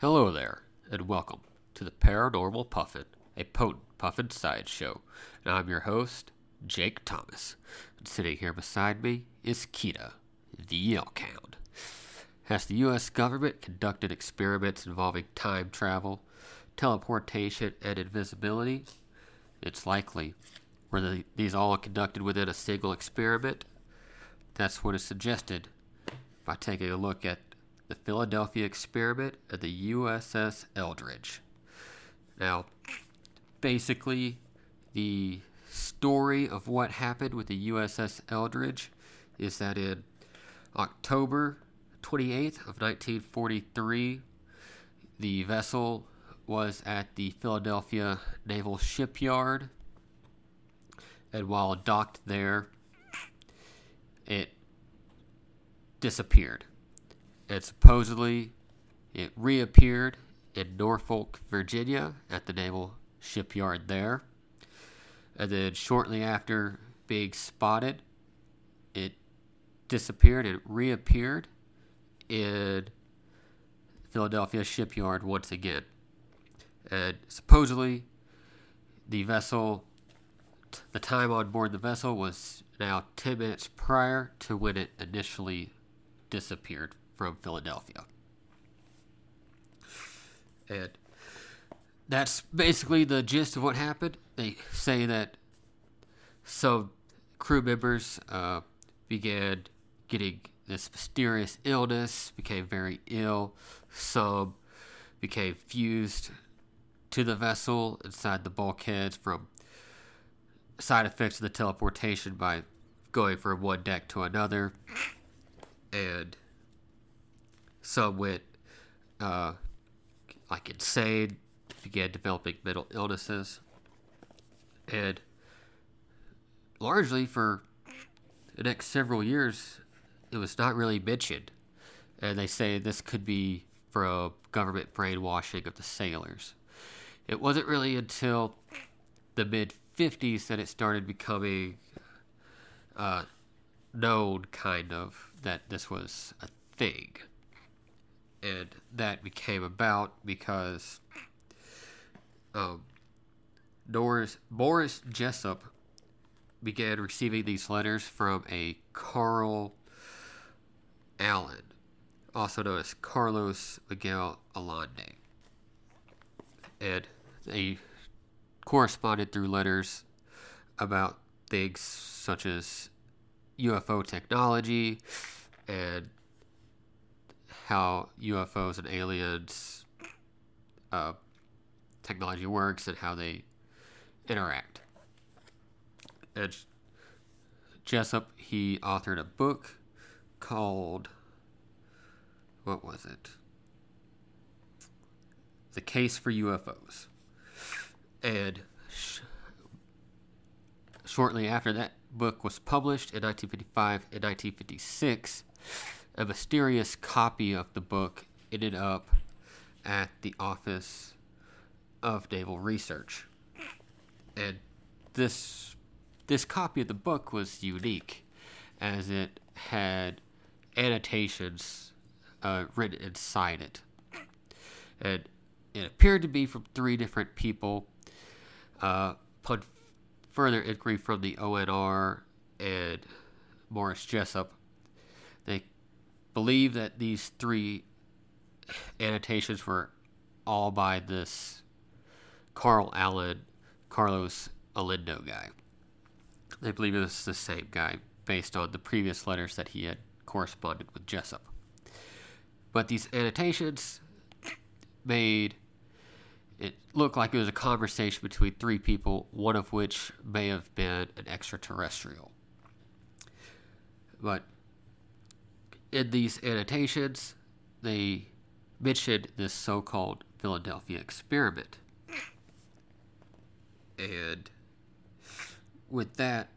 Hello there, and welcome to the Paranormal Puffin, a potent puffin sideshow. And I'm your host, Jake Thomas. And sitting here beside me is Kita, the Elk Hound. Has the U.S. government conducted experiments involving time travel, teleportation, and invisibility? It's likely. Were the, these all conducted within a single experiment? That's what is suggested by taking a look at the Philadelphia experiment and the USS Eldridge. Now, basically, the story of what happened with the USS Eldridge is that in October 28th of 1943, the vessel was at the Philadelphia Naval Shipyard, and while docked there, it disappeared. And supposedly, it reappeared in Norfolk, Virginia, at the Naval Shipyard there. And then, shortly after being spotted, it disappeared and reappeared in Philadelphia shipyard once again. And supposedly, the vessel, the time on board the vessel was now 10 minutes prior to when it initially disappeared from Philadelphia. And that's basically the gist of what happened. They say that some crew members uh, began getting this mysterious illness, became very ill. Some became fused to the vessel inside the bulkheads from side effects of the teleportation by going from one deck to another. And some went uh, like insane, began developing mental illnesses. And largely for the next several years, it was not really mentioned. And they say this could be from government brainwashing of the sailors. It wasn't really until the mid 50s that it started becoming uh, known, kind of, that this was a thing. And that became about because um, Doris, Boris Jessup began receiving these letters from a Carl Allen, also known as Carlos Miguel Allende. And they corresponded through letters about things such as UFO technology and how UFOs and aliens uh, technology works and how they interact. And Jessup, he authored a book called what was it? The Case for UFOs. And sh- shortly after that book was published in 1955 and 1956, a mysterious copy of the book ended up at the Office of Naval Research. And this this copy of the book was unique as it had annotations uh, written inside it. And it appeared to be from three different people. Uh, upon further inquiry from the ONR and Morris Jessup, believe that these three annotations were all by this Carl Allen, Carlos Alindo guy. They believe it was the same guy based on the previous letters that he had corresponded with Jessup. But these annotations made it look like it was a conversation between three people, one of which may have been an extraterrestrial. But in these annotations, they mentioned this so called Philadelphia experiment. And with that,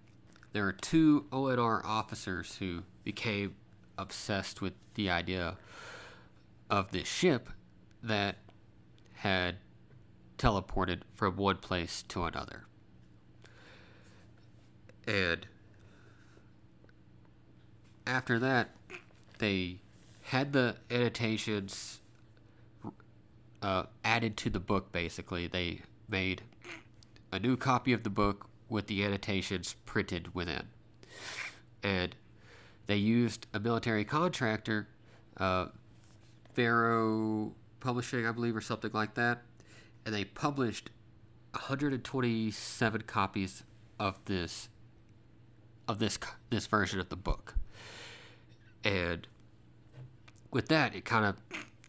there are two ONR officers who became obsessed with the idea of this ship that had teleported from one place to another. And after that, they had the annotations uh, added to the book. Basically, they made a new copy of the book with the annotations printed within, and they used a military contractor, uh, Publishing, I believe, or something like that, and they published 127 copies of this of this this version of the book. And with that, it kind of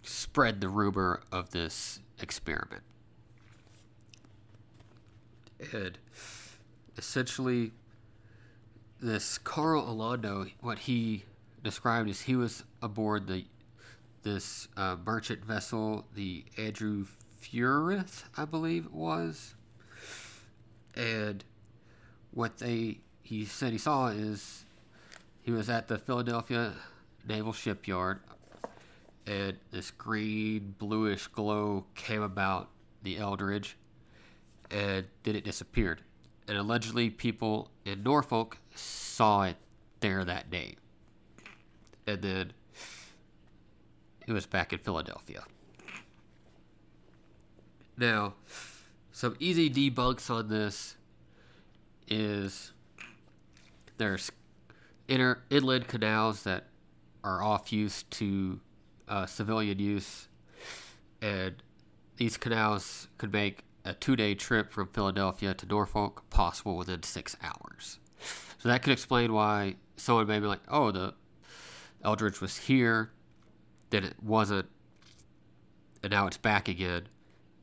spread the rumor of this experiment. And essentially, this Carl Alando, what he described is he was aboard the this uh, merchant vessel, the Andrew Furuseth, I believe it was, and what they he said he saw is he was at the Philadelphia Naval Shipyard, and this green bluish glow came about the Eldridge, and then it disappeared. And allegedly, people in Norfolk saw it there that day, and then it was back in Philadelphia. Now, some easy debunks on this is there's inner inland canals that are off use to uh, civilian use, and these canals could make a two-day trip from Philadelphia to Norfolk possible within six hours. So that could explain why someone may be like, "Oh, the Eldridge was here, then it wasn't, and now it's back again."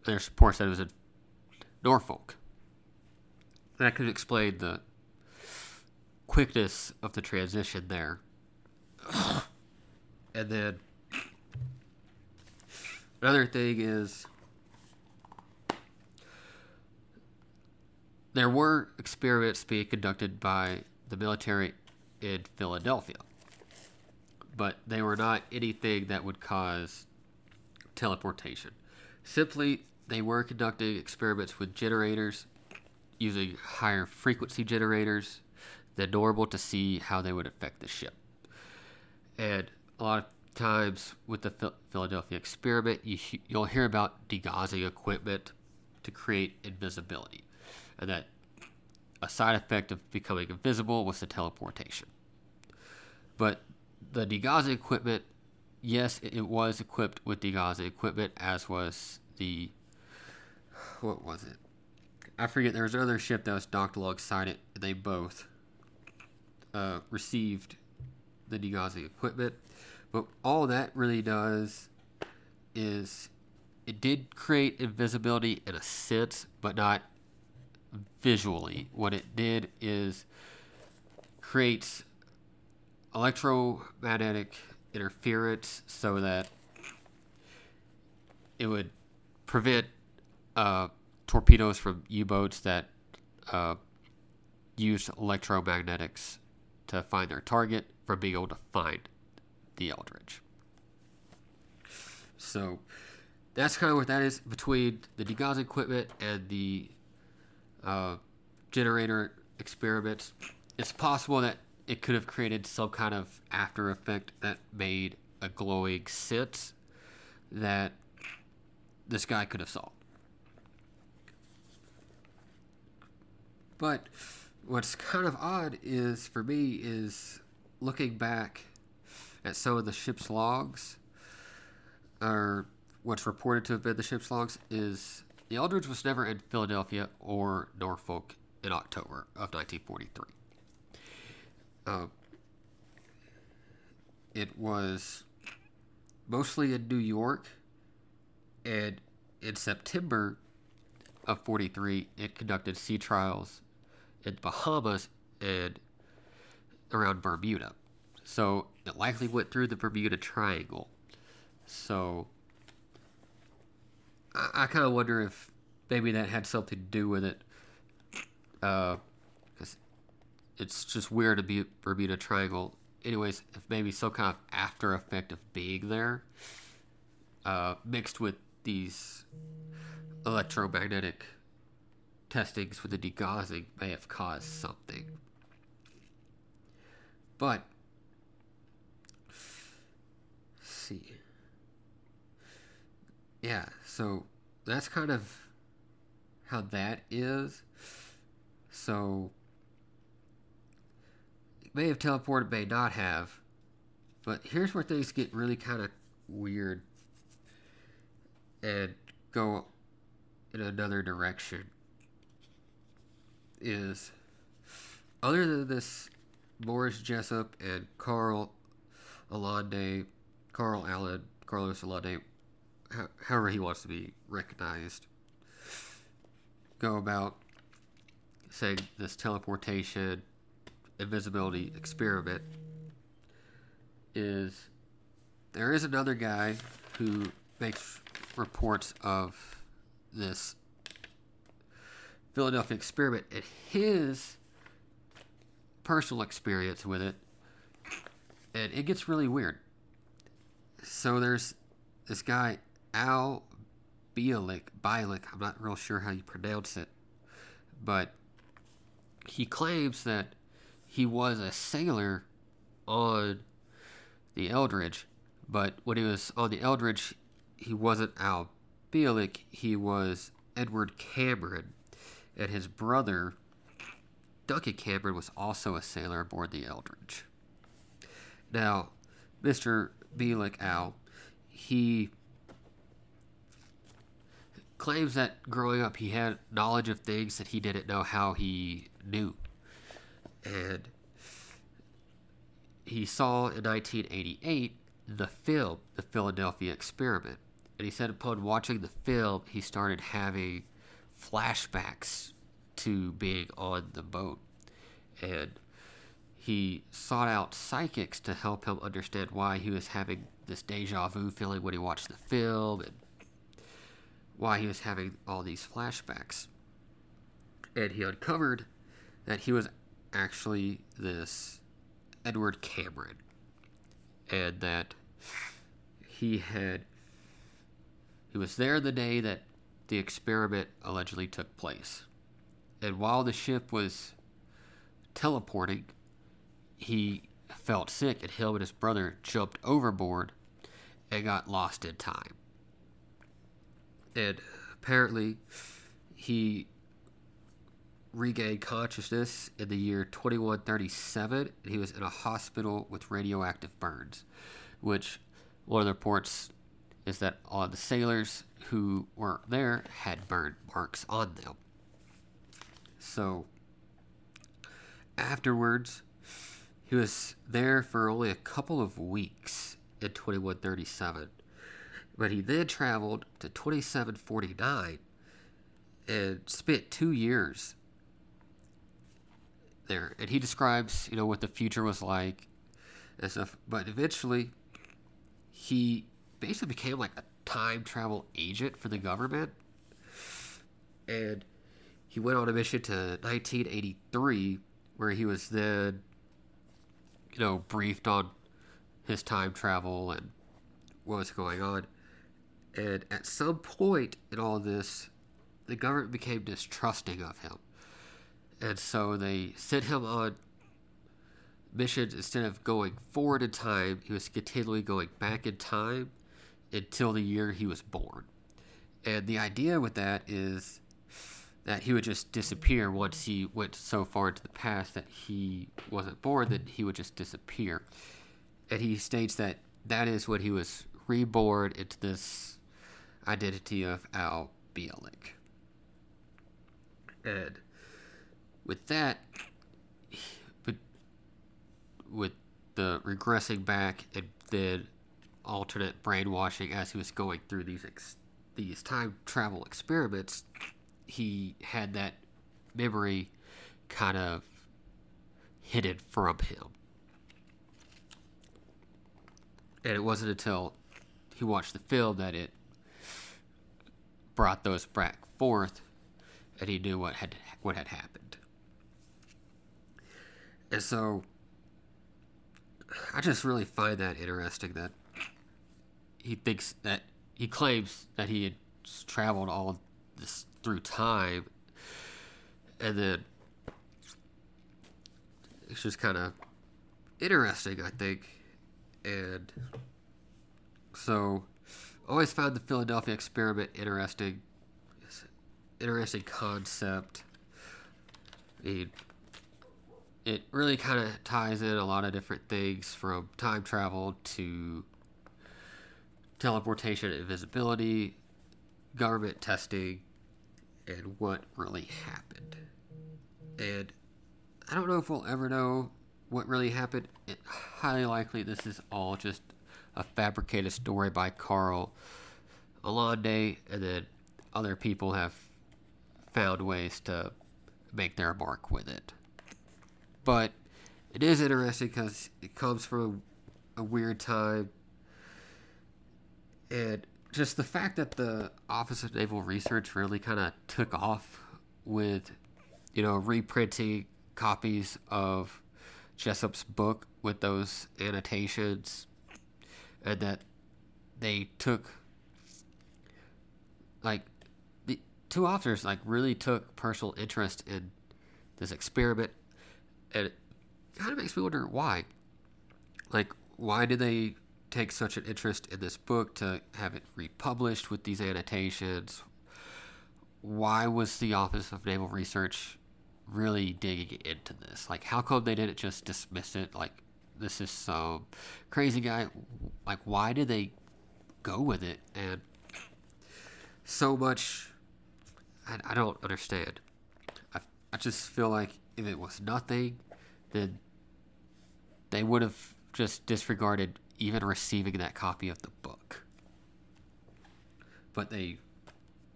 There's reports that it was in Norfolk. That could explain the quickness of the transition there. and then another thing is there were experiments being conducted by the military in Philadelphia, but they were not anything that would cause teleportation. Simply, they were conducting experiments with generators using higher frequency generators than normal to see how they would affect the ship. And a lot of times with the Philadelphia experiment, you, you'll hear about degaussing equipment to create invisibility, and that a side effect of becoming invisible was the teleportation. But the degaussing equipment, yes, it was equipped with degaussing equipment, as was the what was it? I forget. There was another ship that was docked alongside it. They both uh, received the degaussing equipment, but all that really does is it did create invisibility in a sense, but not visually. What it did is creates electromagnetic interference so that it would prevent uh, torpedoes from U-boats that uh, used electromagnetics to find their target from being able to find the Eldridge. So that's kind of what that is between the degauss equipment and the uh, generator experiments. It's possible that it could have created some kind of after effect that made a glowing sense that this guy could have solved. But what's kind of odd is for me is looking back at some of the ship's logs, or what's reported to have been the ship's logs, is the Eldridge was never in Philadelphia or Norfolk in October of 1943. Uh, it was mostly in New York, and in September of 43, it conducted sea trials in Bahamas and around Bermuda. So it likely went through the Bermuda Triangle. So I, I kind of wonder if maybe that had something to do with it. Because uh, it's just weird to be Bermuda Triangle. Anyways, if maybe some kind of after effect of being there, uh, mixed with these electromagnetic testings for the degaussing may have caused something. But, see. yeah, so that's kind of how that is. So it may have teleported, may not have. But here's where things get really kind of weird and go in another direction. Is other than this Boris Jessup and Carl Allende, Carl Allen, Carlos Allende, however he wants to be recognized, go about saying this teleportation invisibility experiment is there is another guy who makes reports of this Philadelphia experiment and his personal experience with it, and it gets really weird. So there's this guy Al Bielek, Bielek, I'm not real sure how you pronounce it, but he claims that he was a sailor on the Eldridge, but when he was on the Eldridge, he wasn't Al Bielek, he was Edward Cameron, and his brother, Duncan Cameron, was also a sailor aboard the Eldridge. Now, Mr. Bielek Al, he claims that growing up he had knowledge of things that he didn't know how he knew. And he saw in 1988 the film, The Philadelphia Experiment. And he said upon watching the film, he started having flashbacks to being on the boat. And he sought out psychics to help him understand why he was having this deja vu feeling when he watched the film and why he was having all these flashbacks. And he uncovered that he was actually this Edward Cameron, and that he had he was there the day that the experiment allegedly took place. And while the ship was teleporting, he felt sick, and him and his brother jumped overboard and got lost in time and apparently he regained consciousness in the year 2137 and he was in a hospital with radioactive burns which one of the reports is that all the sailors who were there had burn marks on them so afterwards he was there for only a couple of weeks in 2137 but he then traveled to 2749 and spent two years there. And he describes, you know, what the future was like and stuff. But eventually, he basically became like a time travel agent for the government. And he went on a mission to 1983, where he was then, you know, briefed on his time travel and what was going on. And at some point in all this, the government became distrusting of him. And so they sent him on missions instead of going forward in time, he was continually going back in time until the year he was born. And the idea with that is that he would just disappear once he went so far into the past that he wasn't born, that he would just disappear. And he states that that is what he was reborn into this identity of Al Bielek. And with that, but with the regressing back and then alternate brainwashing as he was going through these ex- these time travel experiments, he had that memory kind of hidden from him. And it wasn't until he watched the film that it brought those back forth, and he knew what had what had happened. And so, I just really find that interesting that he thinks that he claims that he had traveled all this through time, and then it's just kind of interesting, I think, and so always found the Philadelphia experiment interesting. Interesting concept. I mean, it really kind of ties in a lot of different things from time travel to teleportation invisibility, government testing, and what really happened. And I don't know if we'll ever know what really happened. Highly likely this is all just a fabricated story by Carl Alande, and then other people have found ways to make their mark with it. But it is interesting because it comes from a weird time. And just the fact that the Office of Naval Research really kind of took off with, you know, reprinting copies of Jessup's book with those annotations, and that they took, like, the two officers, like, really took personal interest in this experiment, and it kind of makes me wonder why. Like, why did they take such an interest in this book to have it republished with these annotations? Why was the Office of Naval Research really digging into this? Like, how come they didn't just dismiss it? Like, this is some crazy guy. Like, why did they go with it? And so much, I, I don't understand. I, I just feel like if it was nothing, then they would have just disregarded even receiving that copy of the book. But they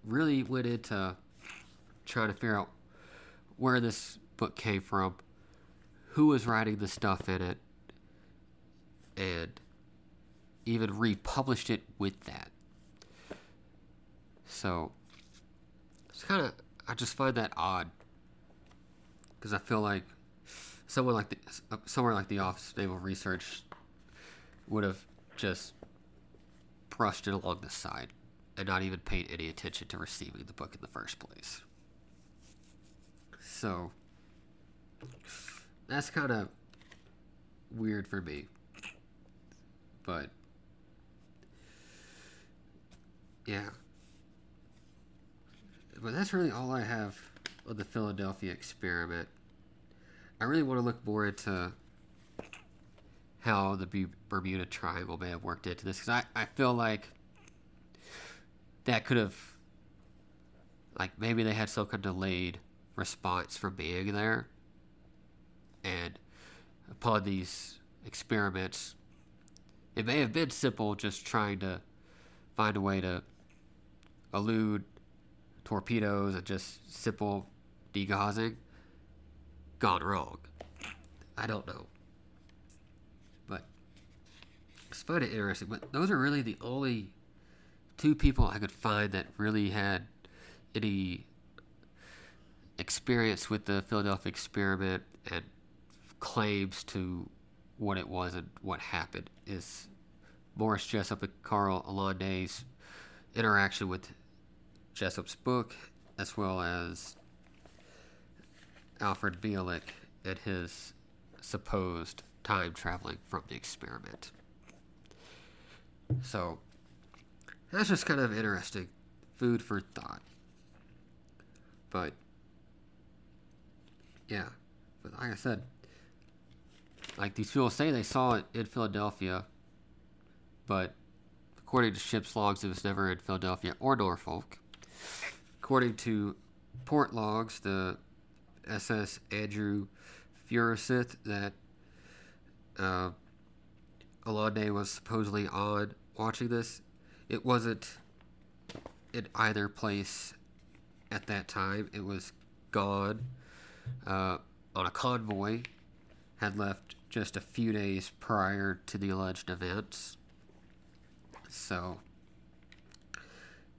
really went into trying to figure out where this book came from, who was writing the stuff in it, and even republished it with that. So it's kind of I just find that odd because I feel like someone like the somewhere like the Office of Naval Research would have just brushed it along the side and not even paid any attention to receiving the book in the first place. So that's kind of weird for me. But yeah. But that's really all I have of the Philadelphia experiment. I really want to look more into how the Bermuda Triangle may have worked into this because I, I feel like that could have like maybe they had some kind of delayed response from being there. And upon these experiments it may have been simple just trying to find a way to elude torpedoes and just simple degaussing. Gone wrong. I don't know just find it interesting. But those are really the only two people I could find that really had any experience with the Philadelphia experiment and claims to what it was and what happened is Morris Jessup and Carl Alande's interaction with Jessup's book, as well as Alfred Bielek and his supposed time traveling from the experiment. So that's just kind of interesting. Food for thought. But yeah. But like I said, like these people say they saw it in Philadelphia, but according to ship's logs, it was never in Philadelphia or Norfolk. According to port logs, the SS Andrew Furuseth that uh, Alande was supposedly on watching this, it wasn't in either place at that time. It was gone uh, on a convoy, had left just a few days prior to the alleged events. So,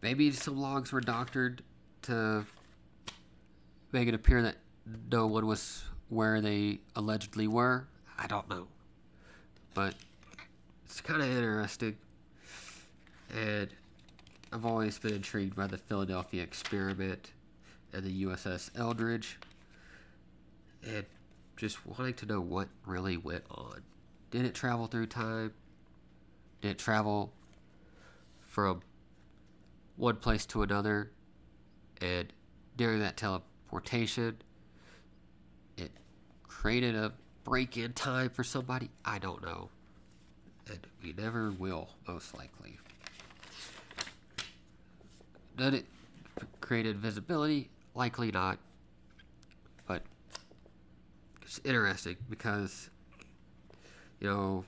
maybe some logs were doctored to make it appear that no one was where they allegedly were. I don't know. But it's kind of interesting. And I've always been intrigued by the Philadelphia experiment and the USS Eldridge. And just wanting to know what really went on. Did it travel through time? Did it travel from one place to another, and during that teleportation, it created a break in time for somebody. I don't know. And we never will, most likely. Did it create visibility? Likely not. But it's interesting because, you know,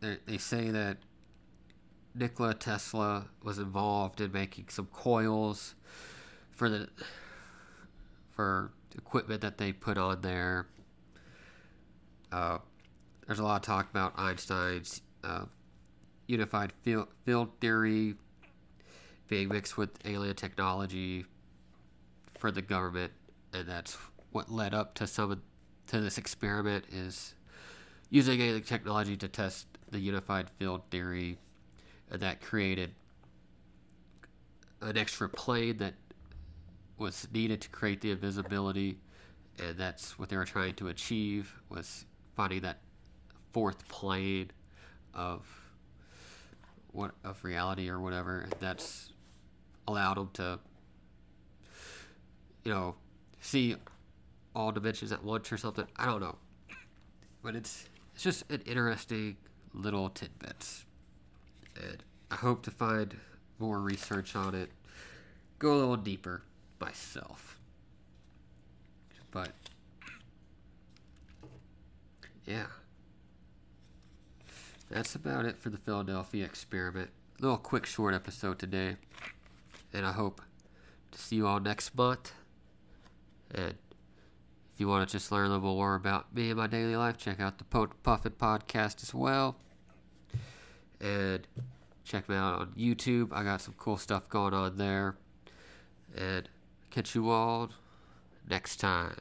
they, they say that Nikola Tesla was involved in making some coils for the for equipment that they put on there. Uh, there's a lot of talk about Einstein's uh, unified field, field theory being mixed with alien technology for the government, and that's what led up to some to this experiment is using alien technology to test the unified field theory, and that created an extra plane that was needed to create the invisibility, and that's what they were trying to achieve was finding that fourth plane of what of reality or whatever. That's allowed them to, you know, see all dimensions at once or something. I don't know, but it's it's just an interesting little tidbit, and I hope to find more research on it. Go a little deeper myself, but yeah. That's about it for the Philadelphia experiment. A little quick, short episode today. And I hope to see you all next month. And if you want to just learn a little more about me and my daily life, check out the po- Puffin podcast as well. And check me out on YouTube. I got some cool stuff going on there. And catch you all next time.